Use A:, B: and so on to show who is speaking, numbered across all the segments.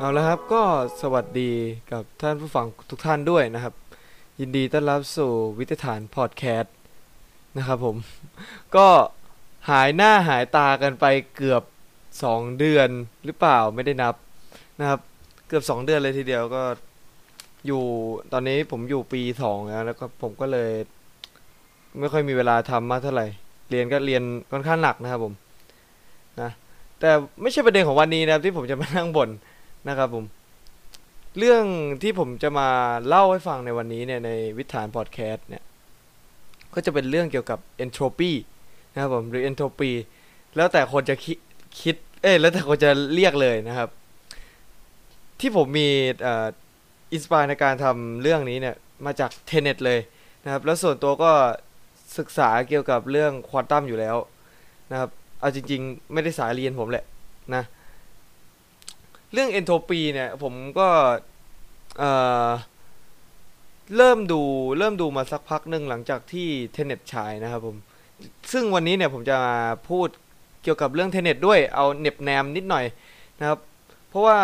A: เอาละครับก็สวัสดีกับท่านผู้ฟังทุกท่านด้วยนะครับ ยินดีต้อนรับสู่วิทยฐานพอดแคสต์นะครับผม ก็หายหน้าหายตากันไปเกือบ 2 เดือนหรือเปล่าไม่ได้นับนะครับ เกือบ 2 เดือนเลยทีเดียวก็อยู่ตอนนี้ผมอยู่ปี 2 แล้วแล้วก็ผมก็เลย ไม่ค่อยมีเวลาทำมากเท่าไหร่ เรียนก็เรียนค่อนข้างหนักนะครับผมนะแต่ไม่ใช่ประเด็นของวันนี้นะครับที่ผมจะมานั่งบ่น นะครับผมเรื่องที่ผมจะมาเล่าให้ฟังในวันนี้เนี่ยในวิถานพอดแคสต์เนี่ยก็จะเป็นเรื่องเกี่ยวกับ entropy นะครับผมหรือ entropy แล้วแต่คนจะคิดคิดเอ้แล้วแต่คนจะเรียกเลยนะครับ ที่ผมมี inspire ในการทำเรื่องนี้เนี่ยมาจาก Tenet เลยนะครับ แล้วส่วนตัวก็ศึกษาเกี่ยวกับเรื่องควอนตัมอยู่แล้วนะครับ เอาจริง ๆ ไม่ได้สายเรียนผมแหละนะ เรื่อง entropy เนี่ยผมก็เอ่อเริ่มดูเริ่มดูมาสักพักหนึ่งหลังจากที่เทเน็ตฉายนะครับผม ซึ่งวันนี้เนี่ยผมจะมาพูดเกี่ยวกับเรื่องเทเน็ตด้วยเอาเน็บแนมนิดหน่อยนะครับ เพราะว่า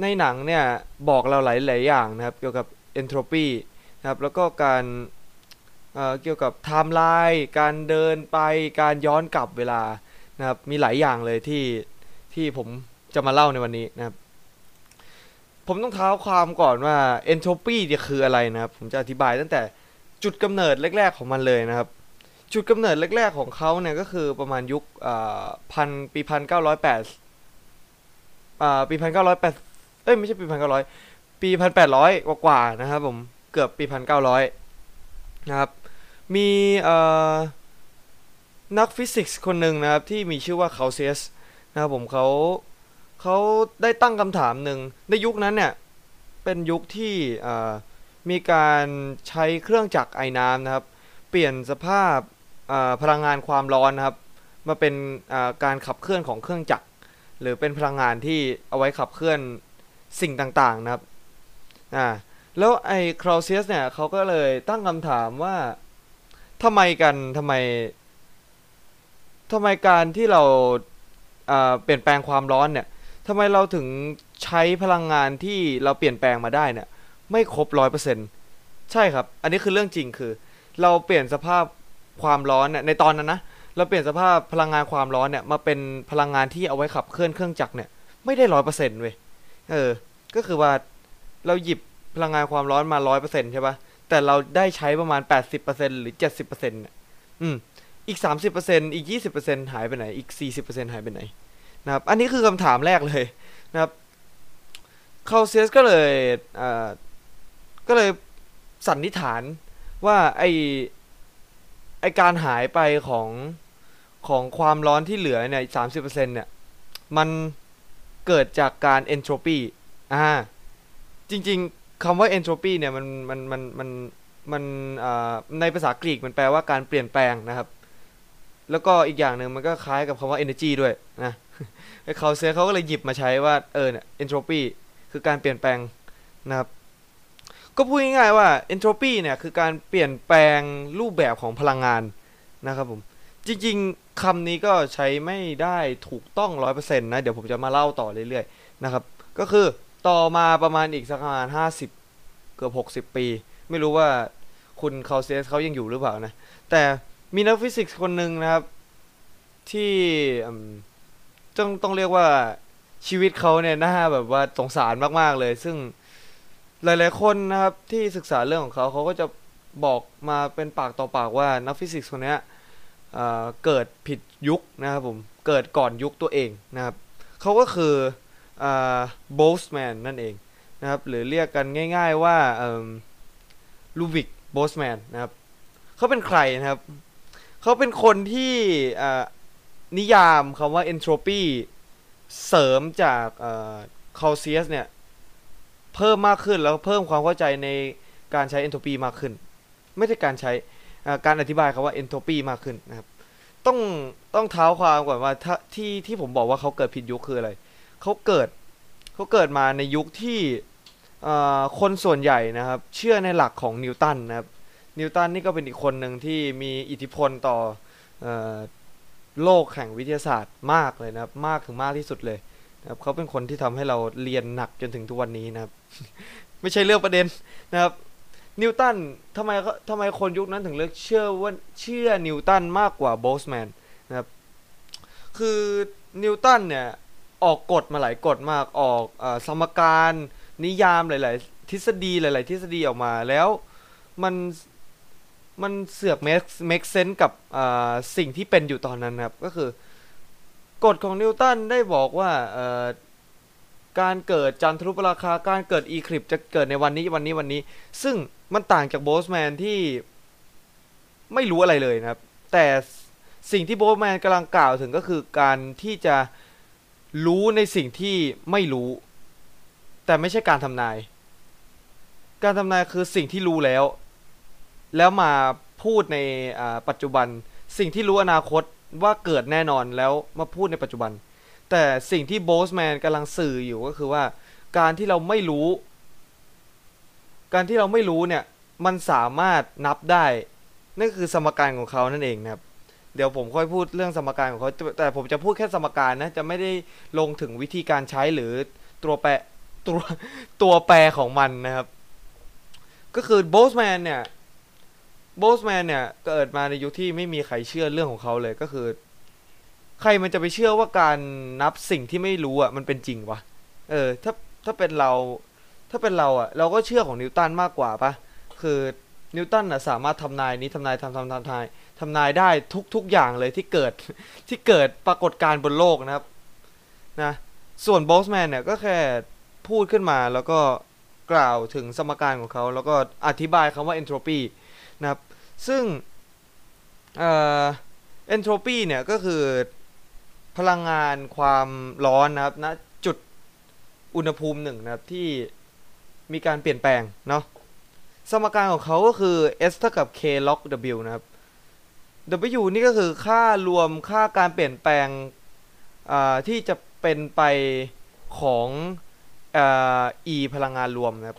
A: ในหนังเนี่ยบอกเราหลายๆอย่างนะครับ เกี่ยวกับ entropy นะครับแล้วก็การเเกี่ยวกับไทม์ไลน์การเดินไปการย้อนกลับเวลานะครับมีหลายอย่างเลยที่ที่ผม จะมาเล่าในวันนี้นะครับ ผมต้องเท้าความก่อนว่า entropy เนี่ยคืออะไรนะครับ ผมจะอธิบายตั้งแต่จุดกำเนิดแรก ๆของมันเลยนะครับ จุดกำเนิดแรก ๆของเขาเนี่ยก็คือประมาณยุคพันปีพันเก้าร้อยแปดปีพันเก้าร้อยแปดเอ้ยไม่ใช่ปีพันเก้าร้อยปีพันแปดร้อยกว่าๆนะครับผมเกือบปีพันเก้าร้อยนะครับ มีนักฟิสิกส์คนหนึ่งนะครับที่มีชื่อว่าคาเซียสนะครับผมเขา เขาได้ตั้งคำถามหนึ่งในยุคนั้นเนี่ยเป็นยุคที่มีการใช้เครื่องจักรไอ้น้ำนะครับ เปลี่ยนสภาพพลังงานความร้อนนะครับ มาเป็นการขับเคลื่อนของเครื่องจักร หรือเป็นพลังงานที่เอาไว้ขับเคลื่อนสิ่งต่างๆนะครับอ่าแล้วไอ้คราวเซียสเนี่ยเขาก็เลยตั้งคำถามว่าทำไมกันทำไมทำไมการที่เราเปลี่ยนแปลงความร้อนเนี่ย ทำไมเราถึงใช้พลังงานที่เราเปลี่ยนแปลงมาได้เนี่ยไม่ครบร้อยเปอร์เซ็นใช่ครับ อันนี้คือเรื่องจริงคือ เราเปลี่ยนสภาพความร้อนเนี่ยในตอนนั้นนะเราเปลี่ยนสภาพพลังงานความร้อนเนี่ยมาเป็นพลังงานที่เอาไว้ขับเคลื่อนเครื่องจักรเนี่ยไม่ได้ร้อยเปอร์เซ็นต์เว้ยเออ ก็คือว่าเราหยิบพลังงานความร้อนมาร้อยเปอร์เซ็นต์ใช่ปะแต่เราได้ใช้ประมาณแปดสิบเปอร์เซ็นต์หรือเจ็ดสิบเปอร์เซ็นต์อืมอีกสามสิบเปอร์เซ็นต์อีกยี่สิบเปอร์เซ็นต์หายไปไหนอีกสี่สิบเปอร์เซ็นต์หายไปไหน นะครับ อันนี้คือคำถามแรกเลยนะครับ Clausius ก็เลยก็เลยสันนิษฐานว่าไอไอการหายไปของของความร้อนที่เหลือเนี่ยสามสิบเปอร์เซ็นเนี่ยมันเกิดจากการเอนโทรปีอ่าจริง ๆคำว่าเอนโทรปีเนี่ยมันมันมันมันมันในภาษากรีกมันแปลว่าการเปลี่ยนแปลงนะครับ แล้วก็อีกอย่างหนึ่งมันก็คล้ายกับคำว่า energy ด้วยนะ เขาเซเขาก็เลยหยิบมาใช้ว่าเออเนี่ย entropy คือการเปลี่ยนแปลงนะครับ ก็พูดง่ายๆว่า entropy เนี่ยคือการเปลี่ยนแปลงรูปแบบของพลังงานนะครับผมจริงๆคำนี้ก็ใช้ไม่ได้ถูกต้องร้อยเปอร์เซ็นต์นะ เดี๋ยวผมจะมาเล่าต่อเรื่อยๆนะครับ ก็คือต่อมาประมาณอีกสักประมาณห้าสิบเกือบหกสิบปี ไม่รู้ว่าคุณ Clausius เขายังอยู่หรือเปล่านะ แต่มีนักฟิสิกส์คนหนึ่งนะครับ ที่ ต้องต้องเรียกว่าชีวิตเขาเนี่ยน่าแบบว่าสงสารมากๆเลย ซึ่งหลาย ๆ คนนะครับที่ศึกษาเรื่องของเขาเขาก็จะบอกมาเป็นปากต่อปากว่านักฟิสิกส์คนนี้เกิดผิดยุคนะครับผมเกิดก่อนยุคตัวเองนะครับเขาก็คือ Boltzmann นั่นเองนะครับหรือเรียกกันง่าย ๆว่า Ludwig Boltzmann นะครับเขาเป็นใครนะครับเขาเป็นคนที่ นิยามคำว่า entropy เสริมจากคาเซียสเนี่ย เพิ่มมากขึ้นแล้วเพิ่มความเข้าใจในการใช้ entropy มากขึ้น ไม่ใช่การใช้การอธิบายคำว่า entropy มากขึ้นนะครับต้องต้องเท้าความก่อนว่าที่ที่ผมบอกว่าเขาเกิดผิดยุคคืออะไรเขาเกิดเขาเกิดมาในยุคที่คนส่วนใหญ่นะครับ เชื่อในหลักของนิวตันนะครับนิวตันนี่ก็เป็นอีกคนหนึ่งที่มีอิทธิพลต่อ โลกแห่งวิทยาศาสตร์มากเลยนะครับ มากถึงมากที่สุดเลยนะครับเขาเป็นคนที่ทำให้เราเรียนหนักจนถึงทุกวันนี้นะครับ ไม่ใช่เรื่องประเด็นนะครับ นิวตันทำไมเขาทำไมคนยุคนั้นถึงเลือกเชื่อว่าเชื่อนิวตันมากกว่าโบสแมนนะครับคือนิวตันเนี่ยออกกฎมาหลายกฎมากออกอสมการนิยามหลาย ๆ ทฤษฎีหลาย ๆ ทฤษฎีออกมาแล้วมัน มันเสือก make make sense กับสิ่งที่เป็นอยู่ตอนนั้นนะครับ ก็คือกฎของนิวตันได้บอกว่าการเกิดจันทรุปราคาการเกิดอีคลิปจะเกิดในวันนี้วันนี้วันนี้ ซึ่งมันต่างจากโบสแมนที่ไม่รู้อะไรเลยนะครับ แต่สิ่งที่โบสแมนกำลังกล่าวถึงก็คือการที่จะรู้ในสิ่งที่ไม่รู้ แต่ไม่ใช่การทำนาย การทำนายคือสิ่งที่รู้แล้ว แล้วมาพูดในปัจจุบัน สิ่งที่รู้อนาคตว่าเกิดแน่นอนแล้วมาพูดในปัจจุบัน แต่สิ่งที่โบสแมนกำลังสื่ออยู่ก็คือว่า การที่เราไม่รู้ การที่เราไม่รู้เนี่ย มันสามารถนับได้ นั่นคือสมการของเขานั่นเองนะครับ เดี๋ยวผมค่อยพูดเรื่องสมการของเขา แต่แต่ผมจะพูดแค่สมการนะ จะไม่ได้ลงถึงวิธีการใช้หรือตัวแปรตัวตัวแปรของมันนะครับ ก็คือโบสแมนเนี่ย โบสแมนเนี่ยเกิดมาในยุคที่ไม่มีใครเชื่อเรื่องของเขาเลยก็คือ ใครมันจะไปเชื่อว่าการนับสิ่งที่ไม่รู้อะมันเป็นจริงวะเออ ถ้าถ้าเป็นเรา ถ้าเป็นเราอะ เราก็เชื่อของนิวตันมากกว่าปะคือนิวตันอะสามารถทำนายนี้ทำนายทำทำทำทายทำนายได้ทุกทุกอย่างเลยที่เกิดที่เกิดปรากฏการณ์บนโลกนะครับนะส่วนโบสแมนเนี่ยก็แค่พูดขึ้นมาแล้วก็กล่าวถึงสมการของเขา แล้วก็อธิบายคำว่า entropy นะครับ ซึ่งเอ่อ entropy เนี่ยก็คือพลังงานความร้อนนะครับณนะจุดอุณหภูมิหนึ่งนะครับที่มีการเปลี่ยนแปลงเนาะสมการของเขาก็คือ s เท่ากับ k log w นะครับ w นี่ก็คือค่ารวมค่าการเปลี่ยนแปลงที่จะเป็นไปของอ e พลังงานรวมนะครับ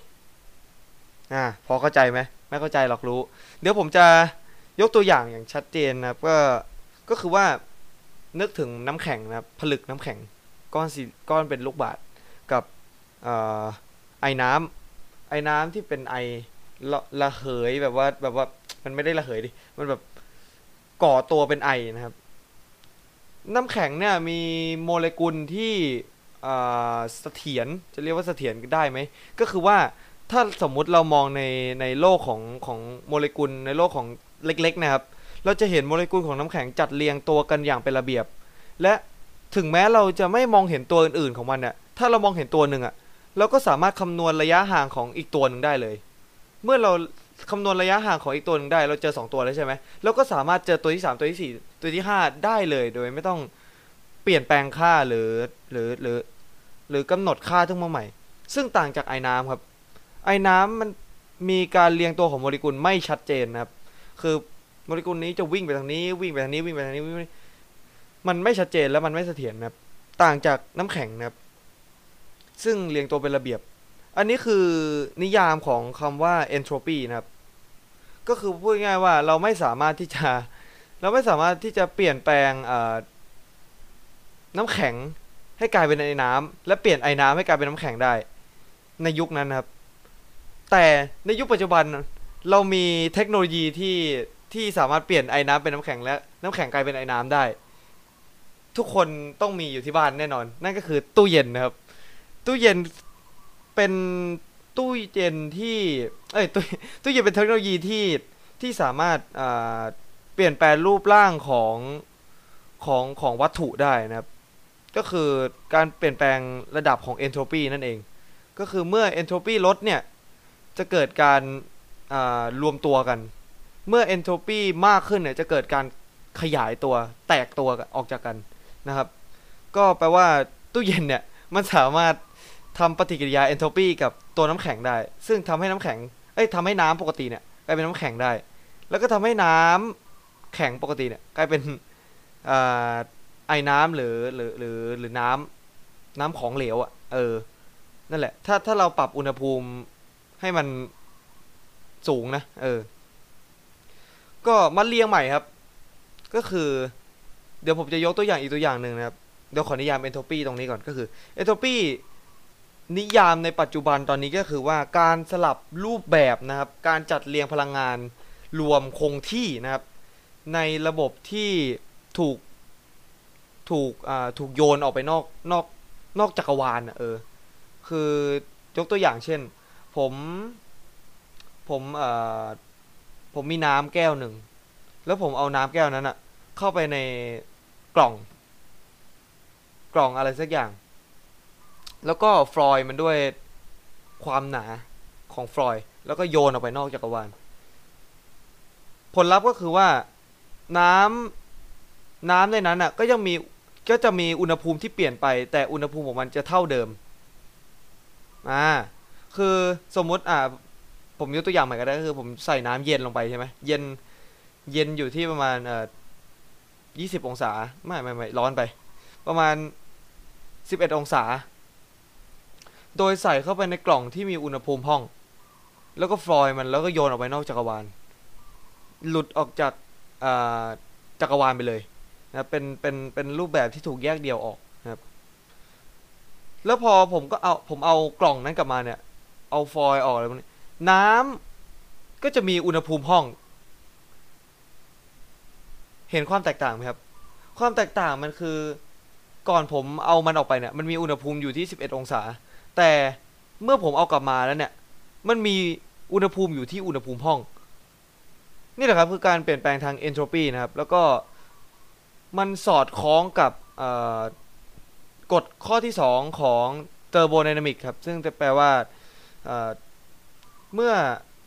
A: อ่าพอเข้าใจไหม ไม่เข้าใจหรอกรู้ เดี๋ยวผมจะยกตัวอย่างอย่างชัดเจนนะครับก็ก็คือว่านึกถึงน้ำแข็งนะครับผลึกน้ำแข็งก้อนสีก้อนเป็นลูกบาศก์กับออไอ้น้ำไอ้น้ำที่เป็นไอละระเหยแบบว่าแบบว่ามันไม่ได้ระเหยดิมันแบบก่อตัวเป็นไอนะครับ น้ำแข็งเนี่ยมีโมเลกุลที่เสถียรจะเรียกว่าเสถียรได้ไหมก็คือว่า ถ้าสมมุติเรามองในในโลกของของโมเลกุลในโลกของเล็กๆนะครับ เราจะเห็นโมเลกุลของน้ำแข็งจัดเรียงตัวกันอย่างเป็นระเบียบ และถึงแม้เราจะไม่มองเห็นตัวอื่นๆของมันเนี่ยถ้าเรามองเห็นตัวหนึ่งอะเราก็สามารถคำนวณระยะห่างของอีกตัวหนึ่งได้เลย เมื่อเราคำนวณระยะห่างของอีกตัวหนึ่งได้ เราเจอสองตัวแล้วใช่ไหมเราก็สามารถเจอตัวที่สามตัวที่สี่ตัวที่ห้าได้เลย โดยไม่ต้องเปลี่ยนแปลงค่าหรือหรือหรือ หรือกำหนดค่าขึ้นมาใหม่ ซึ่งต่างจากไอ้น้ำครับ ไอ้น้ำมันมีการเรียงตัวของโมเลกุลไม่ชัดเจนนะครับ คือโมเลกุลนี้จะวิ่งไปทางนี้วิ่งไปทางนี้วิ่งไปทางนี้วิ่งไปมันไม่ชัดเจนแล้วมันไม่เสถียรนะครับ ต่างจากน้ำแข็งนะครับ ซึ่งเรียงตัวเป็นระเบียบ อันนี้คือนิยามของคำว่า entropy นะครับ ก็คือพูดง่ายว่าเราไม่สามารถที่จะ เราไม่สามารถที่จะเปลี่ยนแปลงน้ำแข็งให้กลายเป็นไอ้น้ำและเปลี่ยนไอ้น้ำให้กลายเป็นน้ำแข็งได้ ในยุคนั้นนะครับ แต่ในยุคปัจจุบันเรามีเทคโนโลยีที่ที่สามารถเปลี่ยนไอ้น้ำเป็นน้ำแข็งและน้ำแข็งกลายเป็นไอ้น้ำได้ ทุกคนต้องมีอยู่ที่บ้านแน่นอน นั่นก็คือตู้เย็นนะครับ ตู้เย็นเป็นตู้เย็นที่เอ้ยตู้ตู้เย็นเป็นเทคโนโลยีที่ที่สามารถอ่าเปลี่ยนแปลงรูปร่างของของของวัตถุได้นะครับ ก็คือการเปลี่ยนแปลงระดับของ entropy นั่นเอง ก็คือเมื่อ entropy ลดเนี่ย จะเกิดการรวมตัวกัน เมื่อ entropy มากขึ้นเนี่ยจะเกิดการขยายตัวแตกตัวออกจากกันนะครับ ก็แปลว่าตู้เย็นเนี่ยมันสามารถทำปฏิกิริยา entropy กับตัวน้ำแข็งได้ ซึ่งทำให้น้ำแข็ง เอ้ยทำให้น้ำปกติเนี่ยกลายเป็นน้ำแข็งได้ แล้วก็ทำให้น้ำแข็งปกติเนี่ยกลายเป็นอไอ้น้ำหรือหรือหรือหรือน้ำน้ำของเหลวอะ่ะ เออ นั่นแหละ ถ้าถ้าเราปรับอุณหภูมิ ให้มันสูงนะ เออ ก็มาเรียงใหม่ครับ ก็คือ เดี๋ยวผมจะยกตัวอย่างอีกตัวอย่างหนึ่งนะครับ เดี๋ยวขอนิยามเอนโทรปีตรงนี้ก่อนก็คือเอนโทรปีนิยามในปัจจุบันตอนนี้ก็คือว่าการสลับรูปแบบนะครับ การจัดเรียงพลังงานรวมคงที่นะครับ ในระบบที่ถูกถูกอ่าถูกโยนออกไปนอกนอกนอกจักรวาลน่ะเออ คือยกตัวอย่างเช่น ผม ผมเอ่อผมมีน้ำแก้วหนึ่ง แล้วผมเอาน้ำแก้วนั้นอะเข้าไปในกล่อง กล่องอะไรสักอย่าง แล้วก็ฟลอยมันด้วยความหนาของฟลอย แล้วก็โยนออกไปนอกจักรวาล ผลลัพธ์ก็คือว่าน้ำน้ำในนั้นอะก็ยังมีก็จะมีอุณหภูมิที่เปลี่ยนไป แต่อุณหภูมิของมันจะเท่าเดิม อ่า คือสมมุติอ่าผมยกตัวอย่างใหม่ก็ได้ก็คือ ผมใส่น้ำเย็นลงไปใช่ไหมเย็น เย็นอยู่ที่ประมาณเอ่อยี่สิบองศาไม่ไม่ไม่ร้อนไป ประมาณสิบเอ็ดองศา โดยใส่เข้าไปในกล่องที่มีอุณหภูมิห้อง แล้วก็ฟลอยมันแล้วก็โยนออกไปนอกจักรวาล หลุดออกจากอ่าจักรวาลไปเลยนะเป็นเป็นเป็นรูปแบบที่ถูกแยกเดี่ยวออกนะครับ แล้วพอผมก็เอาผมเอากล่องนั้นกลับมาเนี่ย เอาฟอยล์ออกอะไรพวกนี้น้ำก็จะมีอุณหภูมิห้อง เห็นความแตกต่างไหมครับ ความแตกต่างมันคือก่อนผมเอามันออกไปเนี่ยมันมีอุณหภูมิอยู่ที่ 11 องศา แต่เมื่อผมเอากลับมาแล้วเนี่ย มันมีอุณหภูมิอยู่ที่อุณหภูมิห้อง นี่แหละครับคือการเปลี่ยนแปลงทางเอนโทรปีนะครับ แล้วก็มันสอดคล้องกับกฎข้อที่ 2 ของเทอร์โมไดนามิกครับ ซึ่งจะแปลว่า เมื่อ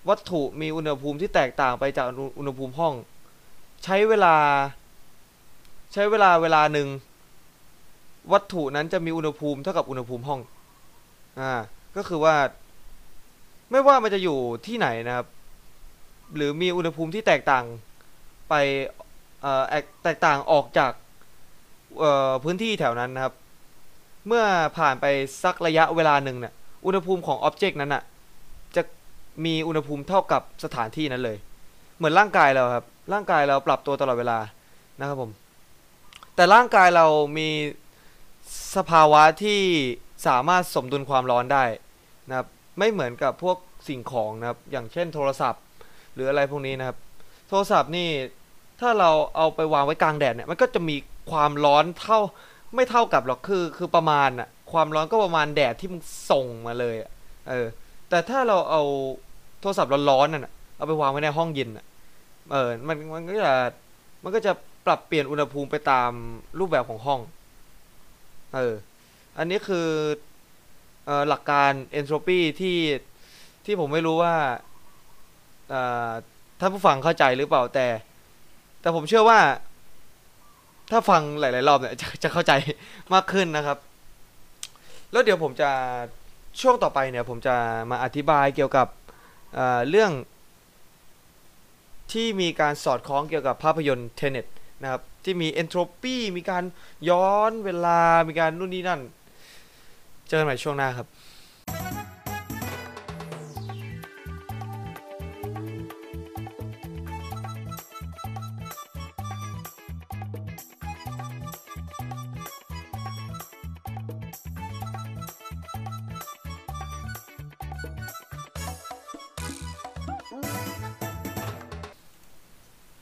A: วัตถุมีอุณหภูมิที่แตกต่างไปจากอุณหภูมิห้อง ใช้เวลา ใช้เวลาเวลาหนึ่งวัตถุนั้นจะมีอุณหภูมิเท่ากับอุณหภูมิห้องอ่าก็คือว่า ไม่ว่ามันจะอยู่ที่ไหนนะครับ หรือมีอุณหภูมิที่แตกต่างไปแตกต่างออกจากพื้นที่แถวนั้นนะครับ เมื่อผ่านไปสักระยะเวลาหนึ่งเนี่ย อุณหภูมิของอ็อบเจกต์นั้นอะจะมีอุณหภูมิเท่ากับสถานที่นั้นเลย เหมือนร่างกายเราครับ ร่างกายเราปรับตัวตลอดเวลานะครับผม แต่ร่างกายเรามีสภาวะที่สามารถสมดุลความร้อนได้นะครับ ไม่เหมือนกับพวกสิ่งของนะครับ อย่างเช่นโทรศัพท์ หรืออะไรพวกนี้นะครับ โทรศัพท์นี่ถ้าเราเอาไปวางไว้กลางแดดเนี่ย มันก็จะมีความร้อนเท่าไม่เท่ากับหรอก คือคือประมาณอะ ความร้อนก็ประมาณแดดที่มันส่งมาเลยเออ แต่ถ้าเราเอาโทรศัพท์ร้อนๆน่ะเอาไปวางไว้ในห้องเย็นเออ มันมันก็จะมันก็จะปรับเปลี่ยนอุณหภูมิไปตามรูปแบบของห้อง เออ อันนี้คือเอ่อหลักการเอนโทรปีที่ที่ผมไม่รู้ว่าเอ่อท่านผู้ฟังเข้าใจหรือเปล่าแต่ แต่ผมเชื่อว่า ถ้าฟังหลาย ๆ รอบเนี่ยจะจะเข้าใจมากขึ้นนะครับ แล้วเดี๋ยวผมจะช่วงต่อไปเนี่ยผมจะมาอธิบายเกี่ยวกับเเรื่อง ที่มีการสอดคล้องเกี่ยวกับภาพยนตร์เทเน็ตนะครับที่มีเอนโทรปีมีการย้อนเวลามีการนู่นนี่นั่น เจอกันใหม่ช่วงหน้าครับ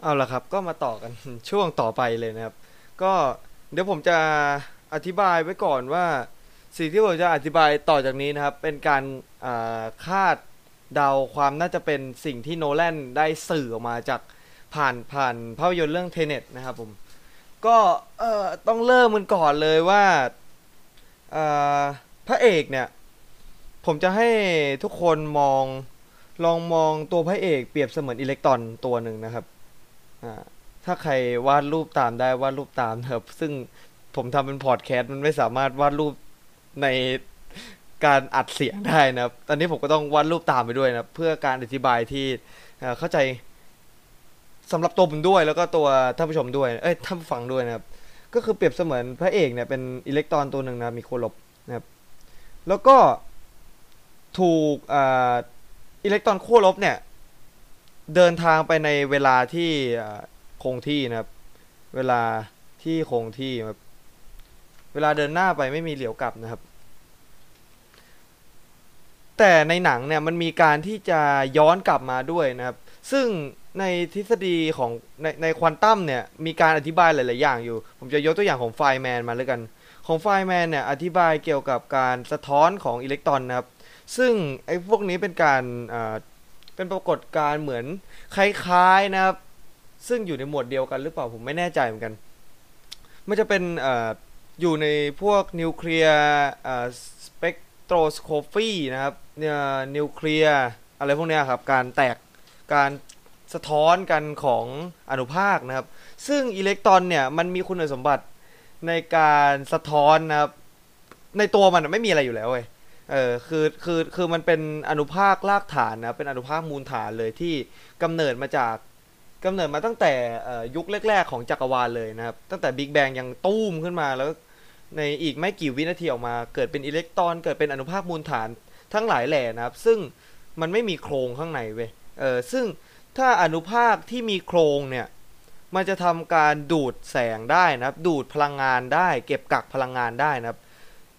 A: เอาละครับ ก็มาต่อกันช่วงต่อไปเลยนะครับ ก็เดี๋ยวผมจะอธิบายไว้ก่อนว่า สิ่งที่ผมจะอธิบายต่อจากนี้นะครับ เป็นการคาดเดาความน่าจะเป็นสิ่งที่โนแลนได้สื่อออกมาจากผ่านผ่านภาพยนตร์เรื่องเทเน็ตนะครับผม ก็เอ่อต้องเริ่มมันก่อนเลยว่าอ่าพระเอกเนี่ย ผมจะให้ทุกคนมองลองมองตัวพระเอกเปรียบเสมือนอิเล็กตรอนตัวหนึ่งนะครับ ถ้าใครวาดรูปตามได้วาดรูปตามครับ ซึ่งผมทำเป็นพอดแคสต์มันไม่สามารถวาดรูปในการอัดเสียงได้นะครับ ตอนนี้ผมก็ต้องวาดรูปตามไปด้วยนะเพื่อการอธิบายที่เข้าใจสำหรับตัวผมด้วยแล้วก็ตัวท่านผู้ชมด้วย เอ้ยท่านผู้ฟังด้วยนะครับ ก็คือเปรียบเสมือนพระเอกเนี่ยเป็นอิเล็กตรอนตัวหนึ่งนะมีโคลบนะครับ แล้วก็ถูกอ่าอิเล็กตรอนขั้วลบเนี่ย เดินทางไปในเวลาที่คงที่นะครับ เวลาที่คงที่ครับเวลาเดินหน้าไปไม่มีเหลียวกลับนะครับ แต่ในหนังเนี่ยมันมีการที่จะย้อนกลับมาด้วยนะครับ ซึ่งในทฤษฎีของในในควอนตัมเนี่ยมีการอธิบายหลาย ๆ อย่างอยู่ ผมจะยกตัวอย่างของไฟแมนมาเลยกัน ของ Feynman เนี่ยอธิบายเกี่ยวกับการสะท้อนของอิเล็กตรอนนะครับ ซึ่งไอ้พวกนี้เป็นการอ่า เป็นปรากฏการณ์เหมือนคล้ายๆนะครับ ซึ่งอยู่ในหมวดเดียวกันหรือเปล่าผมไม่แน่ใจเหมือนกัน มันจะเป็นอยู่ในพวก nuclear spectroscopy นะครับเนี่ยนิวเคลียร์อะไรพวกเนี้ยครับ การแตกการสะท้อนกันของอนุภาคนะครับ ซึ่งอิเล็กตรอนเนี่ยมันมีคุณสมบัติในการสะท้อนนะครับ ในตัวมันไม่มีอะไรอยู่แล้วเว้ย เออคือคือคือมันเป็นอนุภาครากฐานนะเป็นอนุภาคมูลฐานเลยที่กำเนิดมาจากกำเนิดมาตั้งแต่ยุคแรก ๆ ของจักรวาลเลยนะครับ ตั้งแต่บิ๊กแบงยังตู้มขึ้นมาแล้วในอีกไม่กี่วินาทีออกมา เกิดเป็นอิเล็กตรอน เกิดเป็นอนุภาคมูลฐานทั้งหลายแหล่นะครับ ซึ่งมันไม่มีโครงข้างในเว้ยเออซึ่งถ้าอนุภาคที่มีโครงเนี่ยมันจะทำการดูดแสงได้นะครับ ดูดพลังงานได้ เก็บกักพลังงานได้นะครับ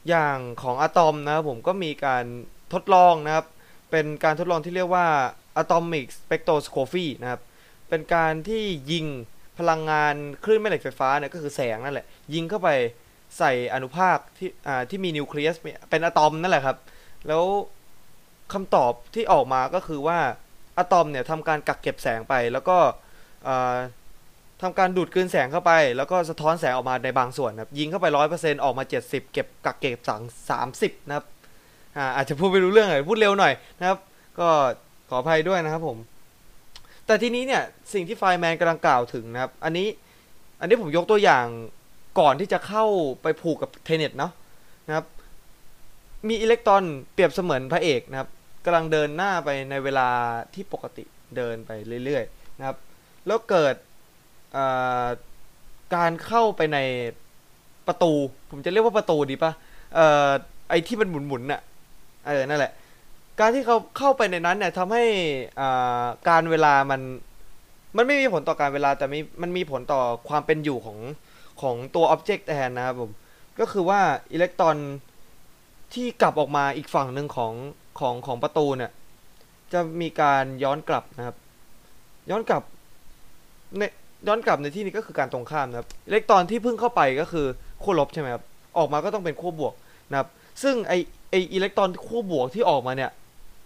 A: อย่างของอะตอมนะครับผมก็มีการทดลองนะครับ เป็นการทดลองที่เรียกว่า atomic spectroscopy นะครับ เป็นการที่ยิงพลังงานคลื่นแม่เหล็กไฟฟ้าเนี่ยก็คือแสงนั่นแหละ ยิงเข้าไปใส่อนุภาคที่อ่าที่มีนิวเคลียสเป็นอะตอมนั่นแหละครับ แล้วคำตอบที่ออกมาก็คือว่าอะตอมเนี่ยทำการกักเก็บแสงไปแล้วก็อ่า ทำการดูดกลืนแสงเข้าไป แล้วก็สะท้อนแสงออกมาในบางส่วนนะครับยิงเข้าไปร้อยเปอร์เซ็นต์ออกมาเจ็ดสิบเก็บกักเก็บสังสามสิบนะครับอ่าอาจจะพูดไม่รู้เรื่องหน่อยพูดเร็วหน่อยนะครับ ก็ขออภัยด้วยนะครับผม แต่ทีนี้เนี่ยสิ่งที่ไฟแมนกำลังกล่าวถึงนะครับ อันนี้อันนี้ผมยกตัวอย่างก่อนที่จะเข้าไปผูกกับเทเน็ตเนาะนะครับ มีอิเล็กตรอนเปรียบเสมือนพระเอกนะครับกำลังเดินหน้าไปในเวลาที่ปกติเดินไปเรื่อยๆนะครับ แล้วเกิด การเข้าไปในประตู ผมจะเรียกว่าประตูดีปะเอ่อไอที่มันหมุนๆน่ะเออนั่นแหละ การที่เขาเข้าไปในนั้นเนี่ยทำให้อ่าการเวลามันมันไม่มีผลต่อการเวลาแต่มีมันมีผลต่อความเป็นอยู่ของของตัวอ็อบเจกต์แทนนะครับผมก็คือว่าอิเล็กตรอนที่กลับออกมาอีกฝั่งหนึ่งของของของประตูเนี่ยจะมีการย้อนกลับนะครับ ย้อนกลับในย้ ย้อนกลับในที่นี้ก็คือการตรงข้ามนะครับอิเล็กตรอนที่เพิ่งเข้าไปก็คือขั้วลบใช่ไหมครับออกมาก็ต้องเป็นขั้วบวกนะครับซึ่งไอไออิเล็กตรอนขั้วบวกที่ออกมาเนี่ย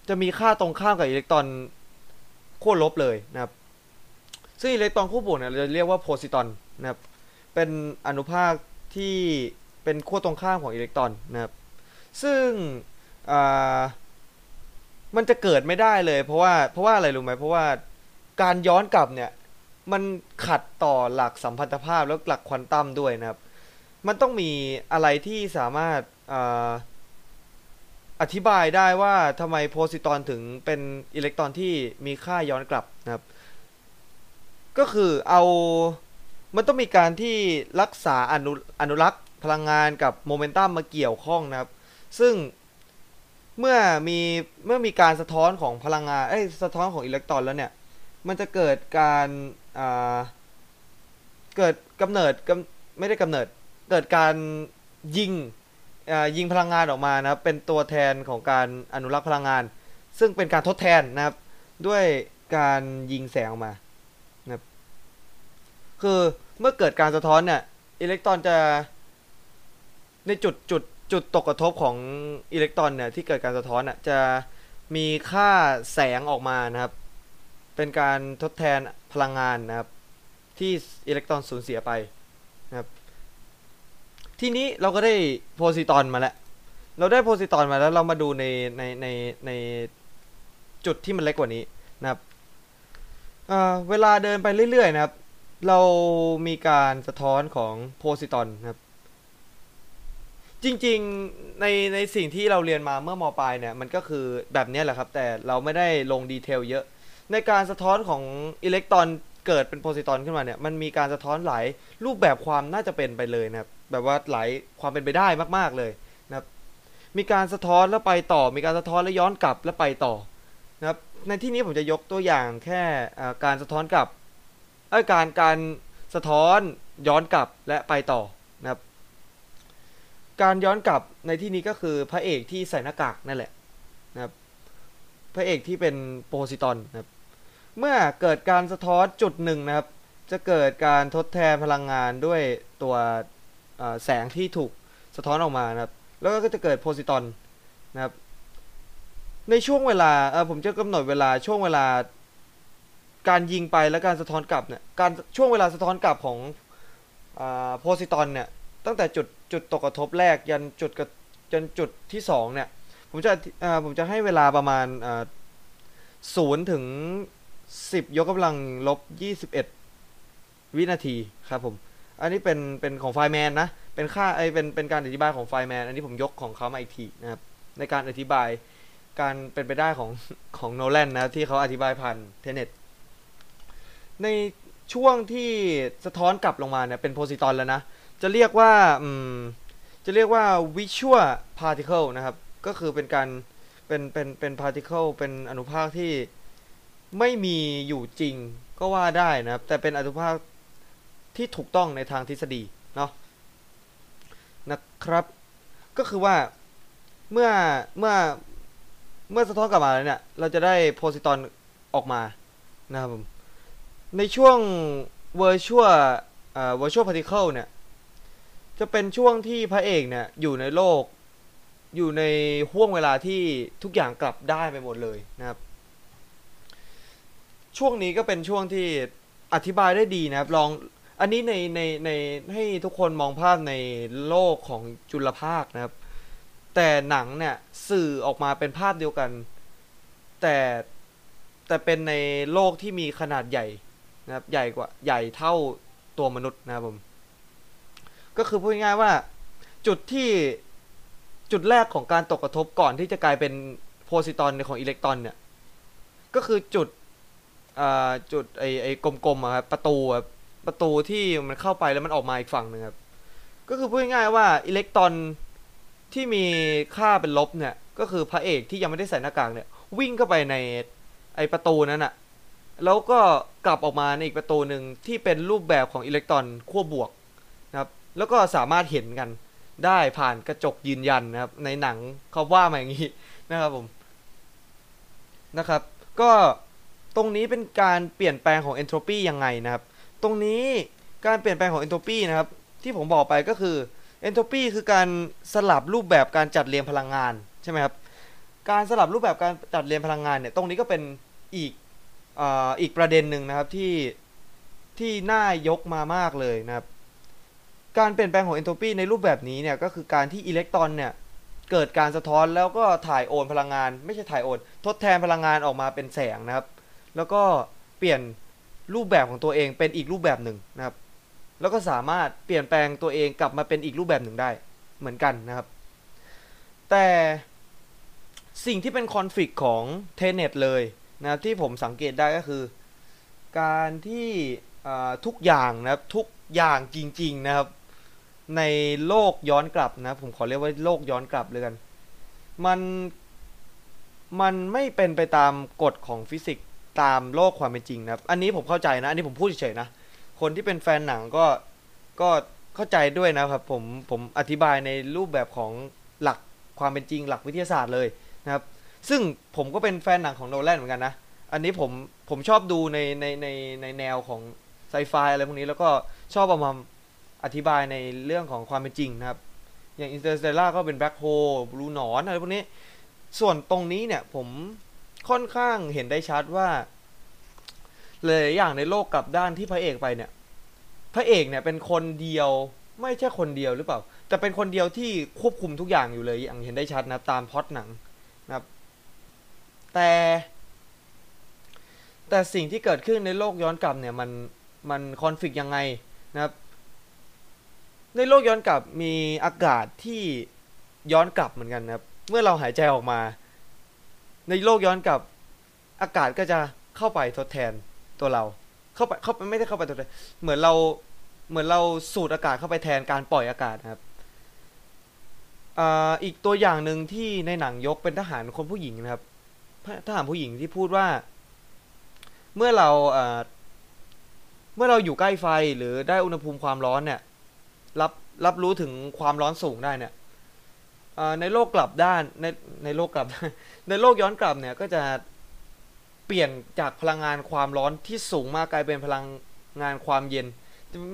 A: จะมีค่าตรงข้ามกับอิเล็กตรอนขั้วลบเลยนะครับซึ่งอิเล็กตรอนขั้วบวกเนี่ยเราจะเรียกว่าโพซิตรอนนะครับเป็นอนุภาคที่เป็นขั้วตรงข้ามของอิเล็กตรอนนะครับซึ่งอ่ามันจะเกิดไม่ได้เลย เพราะว่าเพราะว่าอะไรรู้ไหมเพราะว่าการย้อนกลับเนี่ย มันขัดต่อหลักสัมพันธภาพแล้วหลักควอนตัมด้วยนะครับ มันต้องมีอะไรที่สามารถออธิบายได้ว่าทำไมโพซิตรอนถึงเป็นอิเล็กตรอนที่มีค่าย้อนกลับนะครับ ก็คือเอามันต้องมีการที่รักษาอนุอนุรักษ์พลังงานกับโมเมนตัมมาเกี่ยวข้องนะครับ ซึ่งเมื่อมีเมื่อมีการสะท้อนของพลังงานเอ้ยสะท้อนของอิเล็กตรอนแล้วเนี่ย มันจะเกิดการเกิดกำเนิดกไม่ได้กำเนิดเกิดการยิงยิงพลังงานออกมานะครับเป็นตัวแทนของการอนุรักษ์พลังงาน ซึ่งเป็นการทดแทนนะครับ ด้วยการยิงแสงออกมานะครับคือเมื่อเกิดการสะท้อนเนี่ยอิเล็กตรอนจะในจุดจุดจุดตกกระทบของอิเล็กตรอนเนี่ยที่เกิดการสะท้อนอะจะมีค่าแสงออกมานะครับ เป็นการทดแทนพลังงานนะครับ ที่อิเล็กตรอนสูญเสียไปนะครับ ทีนี้เราก็ได้โพซิตรอนมาแล้ว เราได้โพซิตรอนมาแล้วเรามาดูในในในในจุดที่มันเล็กกว่านี้นะครับเเวลาเดินไปเรื่อยๆนะครับ เรามีการสะท้อนของโพซิตรอนนะครับ จริงๆในในสิ่งที่เราเรียนมาเมื่อมปลายเนี่ยมันก็คือแบบนี้แหละครับ แต่เราไม่ได้ลงดีเทลเยอะ ในการสะท้อนของอิเล็กตรอนเกิดเป็นโพซิตรอนขึ้นมาเนี่ยมันมีการสะท้อนหลายรูปแบบความน่าจะเป็นไปเลยนะครับแบบว่าหลายความเป็นไปได้มาก ๆเลยนะครับมีการสะท้อนแล้วไปต่อ มีการสะท้อนแล้วย้อนกลับแล้วไปต่อนะครับในที่นี้ผมจะยกตัวอย่างแค่การสะท้อนกลับเอ้การการสะท้อนย้อนกลับและไปต่อนะครับการย้อนกลับในที่นี้ก็คือพระเอกที่ใส่หน้ากากนั่นแหละ พระเอกที่เป็นโปรซิตอนนะครับเมื่อเกิดการสะท้อนจุดหนึ่งนะครับ จะเกิดการทดแทนพลังงานด้วยตัวแสงที่ถูกสะท้อนออกมานะครับ แล้วก็จะเกิดโพซิตอนนะครับ ในช่วงเวลาเออผมจะกำหนดเวลาช่วงเวลา การยิงไปและการสะท้อนกลับเนี่ยการช่วงเวลาสะท้อนกลับของโพซิตอนเนี่ยตั้งแต่จุดจุดตกกระทบแรกยันจุดกับจนจุดที่สองเนี่ย ผมจะผมจะให้เวลาประมาณศูนย์ถึงสิบยกกำลังลบยี่สิบเอ็ดวินาทีครับผม อันนี้เป็นเป็นของไฟแมนนะ เป็นค่าไอเป็นเป็นการอธิบายของไฟแมน อันนี้ผมยกของเขามาอีกทีนะครับ ในการอธิบายการเป็นไปได้ของของโนแลนนะที่เขาอธิบายผ่านเทเน็ตในช่วงที่สะท้อนกลับลงมาเนี่ยเป็นโพซิตอนแล้วนะ จะเรียกว่าจะเรียกว่า visual particle นะครับ ก็คือเป็นการเป็นเป็นเป็น particle เป็นอนุภาคที่ไม่มีอยู่จริงก็ว่าได้นะครับ แต่เป็นอนุภาคที่ถูกต้องในทางทฤษฎีเนาะนะครับ ก็คือว่าเมื่อเมื่อเมื่อสะท้อนกลับมาแล้วเนี่ย เราจะได้โพซิตอนออกมานะครับผมในช่วง virtual อ่า virtual particle เนี่ย จะเป็นช่วงที่พระเอกเนี่ย อยู่ในโลก อยู่ในห่วงเวลาที่ทุกอย่างกลับได้ไปหมดเลยนะครับ ช่วงนี้ก็เป็นช่วงที่อธิบายได้ดีนะครับ ลองอันนี้ในในในให้ทุกคนมองภาพในโลกของจุลภาคนะครับ แต่หนังเนี่ยสื่อออกมาเป็นภาพเดียวกัน แต่แต่เป็นในโลกที่มีขนาดใหญ่นะครับใหญ่กว่าใหญ่เท่าตัวมนุษย์นะครับผมก็คือพูดง่ายว่าจุดที่ จุดแรกของการตกกระทบก่อนที่จะกลายเป็นโพซิตอนของอิเล็กตรอนเนี่ย ก็คือจุดจุดไอไอกลมๆครับประตูประตูที่มันเข้าไปแล้วมันออกมาอีกฝั่งหนึ่งครับ ก็คือพูดง่ายๆว่าอิเล็กตรอนที่มีค่าเป็นลบเนี่ย ก็คือพระเอกที่ยังไม่ได้ใส่หน้ากากเนี่ย วิ่งเข้าไปในไอประตูนั้นอะแล้วก็กลับออกมาในอีกประตูหนึ่งที่เป็นรูปแบบของอิเล็กตรอนขั้วบวกนะครับ แล้วก็สามารถเห็นกัน ได้ผ่านกระจกยืนยันนะครับ ในหนังเขาว่ามาอย่างนี้นะครับผมนะครับ ก็ตรงนี้เป็นการเปลี่ยนแปลงของเอนโทรปียังไงนะครับ ตรงนี้การเปลี่ยนแปลงของเอนโทรปีนะครับ ที่ผมบอกไปก็คือเอนโทรปีคือการสลับรูปแบบการจัดเรียงพลังงานใช่ไหมครับการสลับรูปแบบการจัดเรียงพลังงานเนี่ยตรงนี้ก็เป็นอีกอีกประเด็นหนึ่งนะครับที่ที่น่ายกมามากเลยนะครับ การเปลี่ยนแปลงของเอนโทรปีในรูปแบบนี้เนี่ย ก็คือการที่อิเล็กตรอนเนี่ย เกิดการสะท้อนแล้วก็ถ่ายโอนพลังงาน ไม่ใช่ถ่ายโอน ทดแทนพลังงานออกมาเป็นแสงนะครับ แล้วก็เปลี่ยนรูปแบบของตัวเองเป็นอีกรูปแบบหนึ่งนะครับ แล้วก็สามารถเปลี่ยนแปลงตัวเองกลับมาเป็นอีกรูปแบบหนึ่งได้เหมือนกันนะครับ แต่สิ่งที่เป็นคอนฟ lict ของเทเน็ตเลยนะครับที่ผมสังเกตได้ก็คือ การที่ทุกอย่างนะครับทุกอย่างจริง ๆ นะครับ ในโลกย้อนกลับนะ ผมขอเรียกว่าโลกย้อนกลับเลยกัน มันมันไม่เป็นไปตามกฎของฟิสิกส์ตามโลกความเป็นจริงนะครับ อันนี้ผมเข้าใจนะ อันนี้ผมพูดเฉยๆนะ คนที่เป็นแฟนหนังก็ก็เข้าใจด้วยนะครับ ผมผมอธิบายในรูปแบบของหลักความเป็นจริง หลักวิทยาศาสตร์เลยนะครับ ซึ่งผมก็เป็นแฟนหนังของโนแลนเหมือนกันนะ อันนี้ผมผมชอบดูในในในในแนวของไซไฟอะไรพวกนี้แล้วก็ชอบเอามา อธิบายในเรื่องของความเป็นจริงนะครับ อย่าง Interstellar ก็เป็น black hole รูหนอนอะไรพวกนี้ ส่วนตรงนี้เนี่ยผมค่อนข้างเห็นได้ชัดว่าเลยอย่างในโลกกลับด้านที่พระเอกไปเนี่ย พระเอกเนี่ยเป็นคนเดียวไม่ใช่คนเดียวหรือเปล่า แต่เป็นคนเดียวที่ควบคุมทุกอย่างอยู่เลยอย่างเห็นได้ชัดนะตามพล็อตหนังนะครับ แต่ แต่สิ่งที่เกิดขึ้นในโลกย้อนกลับเนี่ยมันมันคอนฟ lict ยังไงนะครับ ในโลกย้อนกลับมีอากาศที่ย้อนกลับเหมือนกันครับ เมื่อเราหายใจออกมา ในโลกย้อนกลับ อากาศก็จะเข้าไปทดแทนตัวเรา เข้าไปเข้าไปไม่ได้เข้าไปทดแทนเหมือนเราเหมือนเราสูดอากาศเข้าไปแทนการปล่อยอากาศครับอีกตัวอย่างหนึ่งที่ในหนังยกเป็นทหารคนผู้หญิงนะครับทหารผู้หญิงที่พูดว่า เมื่อเราเมื่อเราอยู่ใกล้ไฟหรือได้อุณหภูมิความร้อนเนี่ย รับรับรู้ถึงความร้อนสูงได้เนี่ยในโลกกลับด้านในในโลกกลับ ในโลกย้อนกลับเนี่ยก็จะเปลี่ยนจากพลังงานความร้อนที่สูงมากกลายเป็นพลังงานความเย็น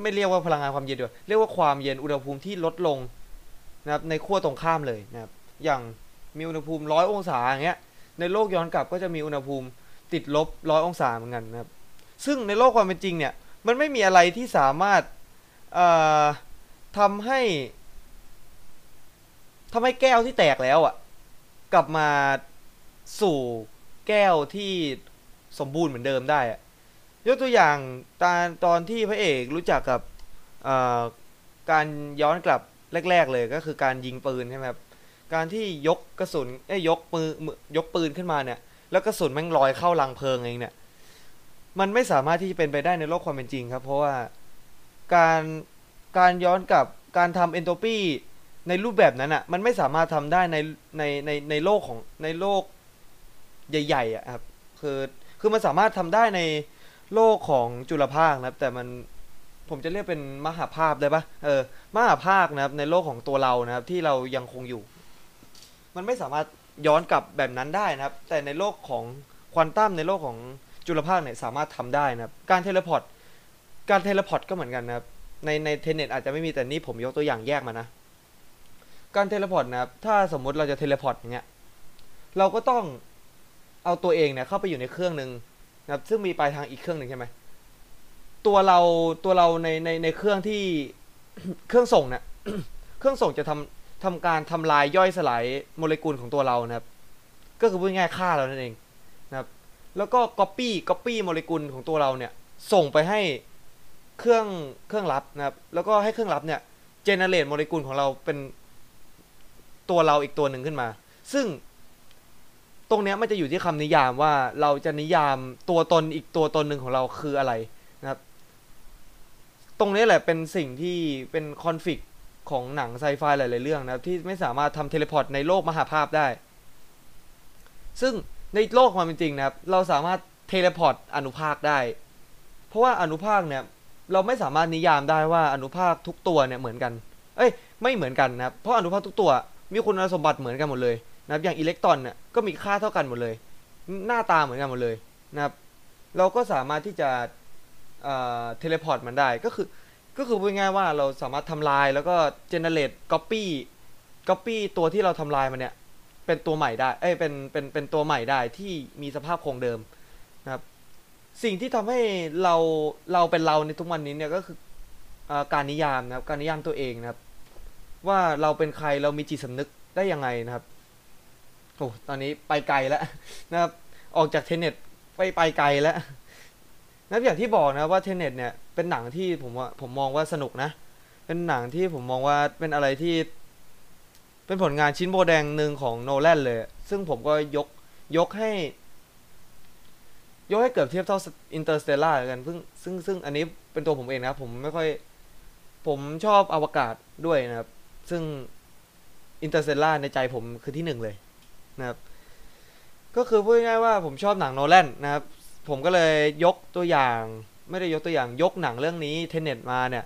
A: ไม่เรียกว่าพลังงานความเย็นดีกว่าเรียกว่าความเย็นอุณหภูมิที่ลดลงนะครับในขั้วตรงข้ามเลยนะครับอย่างมีอุณหภูมิร้อยองศาอย่างเงี้ยในโลกย้อนกลับก็จะมีอุณหภูมิติดลบร้อยองศาเหมือนกันนะครับซึ่งในโลกความเป็นจริงเนี่ยมันไม่มีอะไรที่สามารถเอ่อ ทำให้ทำให้แก้วที่แตกแล้วอะ กลับมาสู่แก้วที่สมบูรณ์เหมือนเดิมได้อะยกตัวอย่างตอนตอนที่พระเอกรู้จักกับการย้อนกลับแรก ๆ เลยก็คือการยิงปืนใช่ไหมครับการที่ยกกระสุนเอ้ยยกมือยกปืนขึ้นมาเนี่ย แล้วกระสุนแม่งลอยเข้ารังเพลิงเองเนี่ย มันไม่สามารถที่จะเป็นไปได้ในโลกความเป็นจริงครับ เพราะว่าการ การย้อนกลับการทำเอนโทรปีในรูปแบบนั้นอะ มันไม่สามารถทำได้ในในในในโลกของในโลกใหญ่ๆอะครับคือคือมันสามารถทำได้ในโลกของจุลภาคนะครับ แต่มันผมจะเรียกเป็นมหภาพได้ปะเออมหภาคนะครับ ในโลกของตัวเรานะครับ ที่เรายังคงอยู่ มันไม่สามารถย้อนกลับแบบนั้นได้นะครับ แต่ในโลกของควอนตัมในโลกของจุลภาคเนี่ยสามารถทำได้นะครับ การ teleport การ teleport ก็เหมือนกันนะครับ ในใน Tenet อาจจะไม่มีแต่นี่ผมยกตัวอย่างแยกมานะ การ teleport นะครับถ้าสมมุติเราจะ teleport อย่างเงี้ยเราก็ต้องเอาตัวเองเนี่ยเข้าไปอยู่ในเครื่องหนึ่งนะครับซึ่งมีปลายทางอีกเครื่องหนึ่งใช่ไหมตัวเราตัวเราในในในเครื่องที่เครื่องส่งเนี่ยเครื่องส่งจะทำทำการทำลายย่อยสลายโมเลกุลของตัวเรานะครับ ก็คือพูดง่ายๆฆ่าเรานั่นเองนะครับ แล้วก็ copy copy โมเลกุลของตัวเราเนี่ย ส่งไปให้ เครื่องเครื่องรับนะครับ แล้วก็ให้เครื่องรับเนี่ย generate โมเลกุลของเราเป็นตัวเราอีกตัวหนึ่งขึ้นมา ซึ่งตรงเนี้ยมันจะอยู่ที่คำนิยามว่าเราจะนิยามตัวตนอีกตัวตนหนึ่งของเราคืออะไรนะครับ ตรงนี้แหละเป็นสิ่งที่เป็นคอนฟ lict ของหนังไซไฟหลาย ๆ เรื่องนะครับ ที่ไม่สามารถทำ teleport ในโลกมหภาคได้ ซึ่งในโลกความเป็นจริงนะครับ เราสามารถ teleport อนุภาคได้ เพราะว่าอนุภาคเนี่ย เราไม่สามารถนิยามได้ว่าอนุภาคทุกตัวเนี่ยเหมือนกัน เอ้ย ไม่เหมือนกันนะครับ เพราะอนุภาคทุกตัวมีคุณสมบัติเหมือนกันหมดเลยนะครับ อย่างอิเล็กตรอนเนี่ยก็มีค่าเท่ากันหมดเลย หน้าตาเหมือนกันหมดเลยนะครับ เราก็สามารถที่จะ teleport มันได้ ก็คือ ก็คือพูดง่ายๆว่าเราสามารถทำลายแล้วก็ generate copy copy ตัวที่เราทำลายมันเนี่ย เป็นตัวใหม่ได้ เอ้ย เป็น เป็น เป็นตัวใหม่ได้ที่มีสภาพคงเดิมนะครับ สิ่งที่ทำให้เราเราเป็นเราในทุกวันนี้เนี่ยก็คืออการนิยามนะครับ การนิยามตัวเองนะครับ ว่าเราเป็นใครเรามีจิตสำนึกได้ยังไงนะครับโอ้ตอนนี้ไปไกลแล้วนะครับ ออกจากเทนเน็ตไปไปไกลแล้วนะอย่างที่บอกนะว่าเทนเน็ตเนี่ยเป็นหนังที่ผมว่าผมมองว่าสนุกนะ เป็นหนังที่ผมมองว่าเป็นอะไรที่ เป็นผลงานชิ้นโบแดงหนึ่งของโนแลนเลย ซึ่งผมก็ยกยกให้ ยกให้เกือบเทียบเท่า Interstellar กันซึ่งซึ่งซึ่งอันนี้เป็นตัวผมเองนะครับ ผมไม่ค่อย ผมชอบอวกาศด้วยนะครับ ซึ่ง Interstellar ในใจผมคือที่หนึ่งเลยนะครับ ก็คือพูดง่ายๆว่าผมชอบหนังโนแลนนะครับ ผมก็เลยยกตัวอย่าง ไม่ได้ยกตัวอย่างยกหนังเรื่องนี้ Tenet มาเนี่ย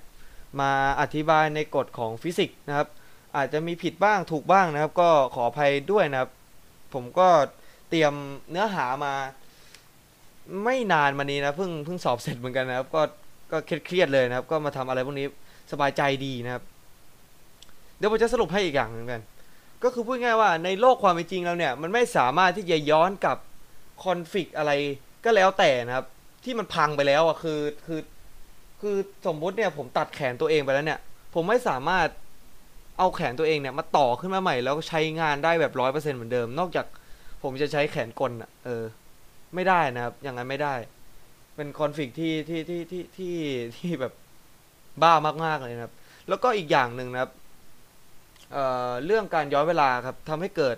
A: มาอธิบายในกฎของฟิสิกส์นะครับ อาจจะมีผิดบ้างถูกบ้างนะครับ ก็ขออภัยด้วยนะครับ ผมก็เตรียมเนื้อหามา ไม่นานมานี้นะเพิ่งเพิ่งสอบเสร็จเหมือนกันนะครับ ก็ก็เครียดเลยนะครับ ก็มาทำอะไรพวกนี้สบายใจดีนะครับ เดี๋ยวผมจะสรุปให้อีกอย่างหนึ่งกัน ก็คือพูดง่ายว่าในโลกความเป็นจริงแล้วเนี่ย มันไม่สามารถที่จะย้อนกลับคอนฟ lict อะไรก็แล้วแต่นะครับ ที่มันพังไปแล้วอะคือคือ คือสมมุติเนี่ยผมตัดแขนตัวเองไปแล้วเนี่ย ผมไม่สามารถเอาแขนตัวเองเนี่ยมาต่อขึ้นมาใหม่ แล้วใช้งานได้แบบร้อยเปอร์เซ็นต์เหมือนเดิม นอกจากผมจะใช้แขนกลอะเออ ไม่ได้นะครับอย่างนั้นไม่ได้ เป็นคอนฟ lict ที่ที่ที่ที่ที่ที่แบบบ้ามากๆเลยนะครับ แล้วก็อีกอย่างหนึ่งนะครับเอ่อเรื่องการย้อนเวลาครับทำให้เกิด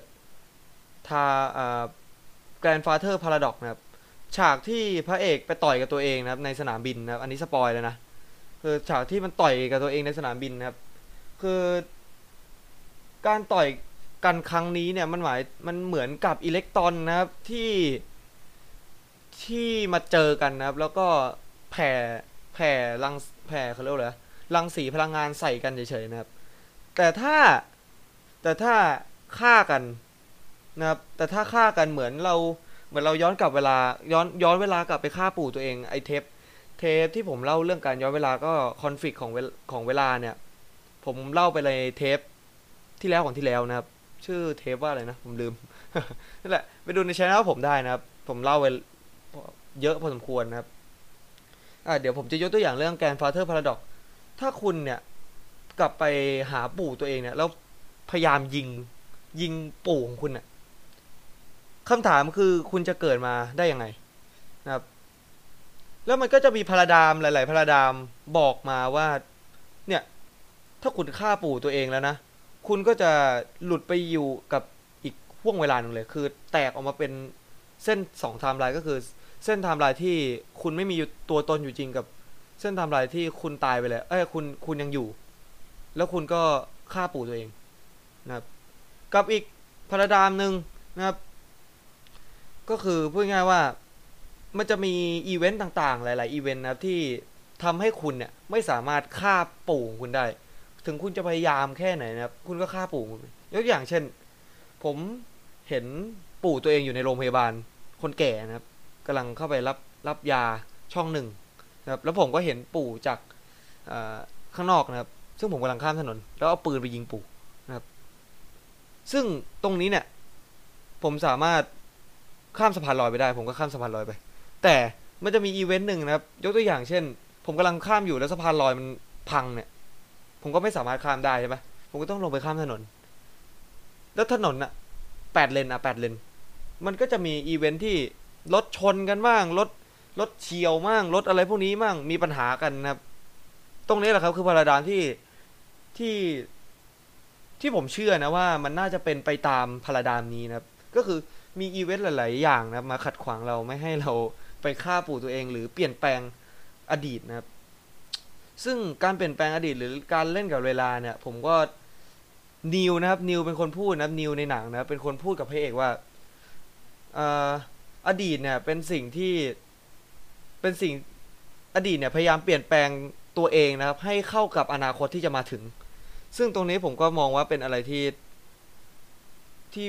A: ทาเอ่อ grandfather paradox นะครับ ฉากที่พระเอกไปต่อยกับตัวเองนะครับ ในสนามบินนะครับ อันนี้สปอยเลยนะคือฉากที่มันต่อยกับตัวเองในสนามบินนะครับ คือการต่อยกันครั้งนี้เนี่ยมันหมายมันเหมือนกับอิเล็กตรอนนะครับที่ ที่มาเจอกันนะครับ แล้วก็แผ่แผ่รังแผ่เขาเรียกว่าอะไรรังสีพลังงานใส่กันเฉยๆนะครับ แต่ถ้าแต่ถ้าฆ่ากันนะครับ แต่ถ้าฆ่ากันเหมือนเราเหมือนเราย้อนกลับเวลาย้อนย้อนเวลากลับไปฆ่าปู่ตัวเองไอเทปเทปที่ผมเล่าเรื่องการย้อนเวลาก็คอนฟ lict ของเวลของเวลาเนี่ย ผมเล่าไปในเทปที่แล้วของที่แล้วนะครับ ชื่อเทปว่าอะไรนะ ผมลืมนั่นแหละไปดูในช anel ผมได้นะครับ ผมเล่าไป เยอะพอสมควรนะครับอ่าเดี๋ยวผมจะยกตัวอย่างเรื่อง grandfather paradox ถ้าคุณเนี่ยกลับไปหาปู่ตัวเองเนี่ยแล้วพยายามยิงยิงปู่ของคุณเนี่ยคำถามคือคุณจะเกิดมาได้ยังไงนะครับ แล้วมันก็จะมี paradigm หลาย ๆ paradigm บอกมาว่า เนี่ย ถ้าคุณฆ่าปู่ตัวเองแล้วนะ คุณก็จะหลุดไปอยู่กับอีกห่วงเวลาหนึ่งเลย คือแตกออกมาเป็นเส้นสองไทม์ไลน์ก็คือ เส้นไทม์ไลน์ที่คุณไม่มีตัวตนอยู่จริงกับ เส้นไทม์ไลน์ที่คุณตายไปแล้ว เอ้ยคุณคุณยังอยู่ แล้วคุณก็ฆ่าปู่ตัวเองนะครับ กับอีก paradigm หนึ่งนะครับ ก็คือพูดง่ายว่ามันจะมีอีเวนต์ต่างๆ หลาย ๆ อีเวนต์นะครับที่ทำให้คุณเนี่ยไม่สามารถฆ่าปู่คุณได้ ถึงคุณจะพยายามแค่ไหนนะครับ คุณก็ฆ่าปู่คุณยกอย่างเช่น ผมเห็นปู่ตัวเองอยู่ในโรงพยาบาลคนแก่นะครับ กำลังเข้าไปรับรับยาช่องหนึ่งนะครับแล้วผมก็เห็นปู่จากข้างนอกนะครับ ซึ่งผมกำลังข้ามถนน แล้วเอาปืนไปยิงปู่นะครับ ซึ่งตรงนี้เนี่ย ผมสามารถข้ามสะพานลอยไปได้ ผมก็ข้ามสะพานลอยไป แต่มันจะมีอีเวนต์หนึ่งนะครับ ยกตัวอย่างเช่น ผมกำลังข้ามอยู่แล้วสะพานลอยมันพังเนี่ย ผมก็ไม่สามารถข้ามได้ใช่ไหมผมก็ต้องลงไปข้ามถนน แล้วถนนอะแปดเลนอะแปดเลน มันก็จะมีอีเวนท์ที่ รถชนกันบ้างรถรถเฉี่ยวมั่งรถอะไรพวกนี้มั่งมีปัญหากันนะครับ ตรงนี้แหละครับคือ paradigm ที่ที่ที่ผมเชื่อนะว่ามันน่าจะเป็นไปตาม paradigm นี้นะครับ ก็คือมีอีเวนต์หลาย ๆ อย่างนะมาขัดขวางเราไม่ให้เราไปฆ่าปู่ตัวเอง หรือเปลี่ยนแปลงอดีตนะครับ ซึ่งการเปลี่ยนแปลงอดีตหรือการเล่นกับเวลาเนี่ย ผมก็นิวนะครับนิวเป็นคนพูดนะครับนิวในหนังนะเป็นคนพูดกับพระเอกว่าเอ่อ อดีตเนี่ยเป็นสิ่งที่เป็นสิ่งอดีตเนี่ยพยายามเปลี่ยนแปลงตัวเองนะครับ ให้เข้ากับอนาคตที่จะมาถึง ซึ่งตรงนี้ผมก็มองว่าเป็นอะไรที่ที่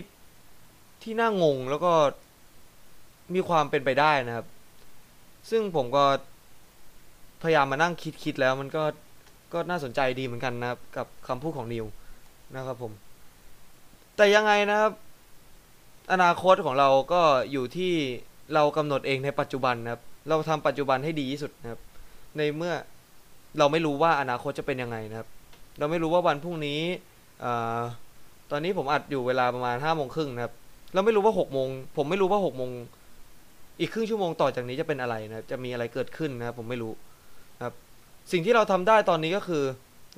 A: ที่น่างงแล้วก็มีความเป็นไปได้นะครับ ซึ่งผมก็พยายามมานั่งคิดคิดแล้วมันก็ก็น่าสนใจดีเหมือนกันนะครับ กับคำพูดของนิวนะครับผม แต่ยังไงนะครับ อนาคตของเราก็อยู่ที่เรากำหนดเองในปัจจุบันนะครับ เราทำปัจจุบันให้ดีที่สุดนะครับ ในเมื่อเราไม่รู้ว่าอนาคตจะเป็นยังไงนะครับ เราไม่รู้ว่าวันพรุ่งนี้อตอนนี้ผมอัดอยู่เวลาประมาณห้าโมงครึ่งนะครับ เราไม่รู้ว่าหกโมงผมไม่รู้ว่าหกโมงอีกครึ่งชั่วโมงต่อจากนี้จะเป็นอะไรนะครับ จะมีอะไรเกิดขึ้นนะครับ ผมไม่รู้นะครับ สิ่งที่เราทำได้ตอนนี้ก็คือ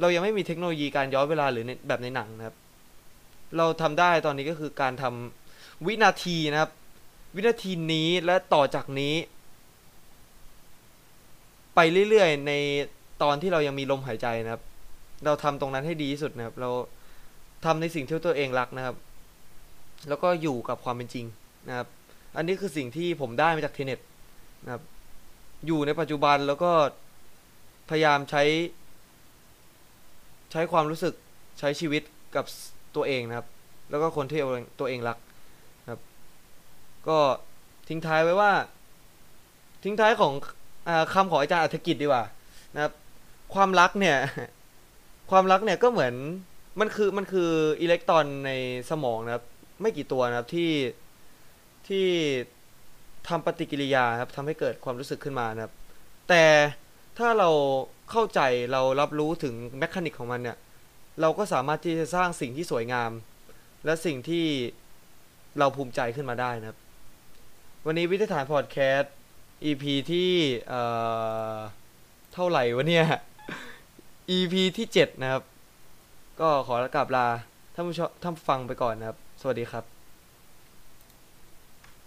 A: เรายังไม่มีเทคโนโลยีการย้อนเวลาหรือแบบในหนังนะครับ เราทำได้ตอนนี้ก็คือการทำ วินาทีนะครับ วินาทีนี้และต่อจากนี้ ไปเรื่อยๆ ในตอนที่เรายังมีลมหายใจนะครับ เราทำตรงนั้นให้ดีที่สุดนะครับ เราทำในสิ่งที่ตัวเองรักนะครับ แล้วก็อยู่กับความเป็นจริงนะครับ อันนี้คือสิ่งที่ผมได้มาจากเทเน็ตนะครับ อยู่ในปัจจุบันแล้วก็พยายามใช้ ใช้ความรู้สึกใช้ชีวิตกับตัวเองนะครับ แล้วก็คนที่ตัวเองรัก ก็ทิ้งท้ายไว้ว่า ทิ้งท้ายของอคำของอาจารย์อัธกิจดีกว่านะครับ ความรักเนี่ย ความรักเนี่ยก็เหมือนมันคือมันคืออิเล็กตรอนในสมองนะครับ ไม่กี่ตัวนะครับที่ที่ทำปฏิกิริยาครับทำให้เกิดความรู้สึกขึ้นมานะครับ แต่ถ้าเราเข้าใจเรารับรู้ถึงแมคานิกของมันเนี่ย เราก็สามารถที่จะสร้างสิ่งที่สวยงาม และสิ่งที่เราภูมิใจขึ้นมาได้นะครับ วันนี้วิทยาฐานพอดแคสต์ EP ที่เอ่อเท่าไหร่วะเนี่ย EP ที่7นะครับ ก็ขอกลับลาท่านผู้ชมท่านฟังไปก่อนนะครับ สวัสดีครับ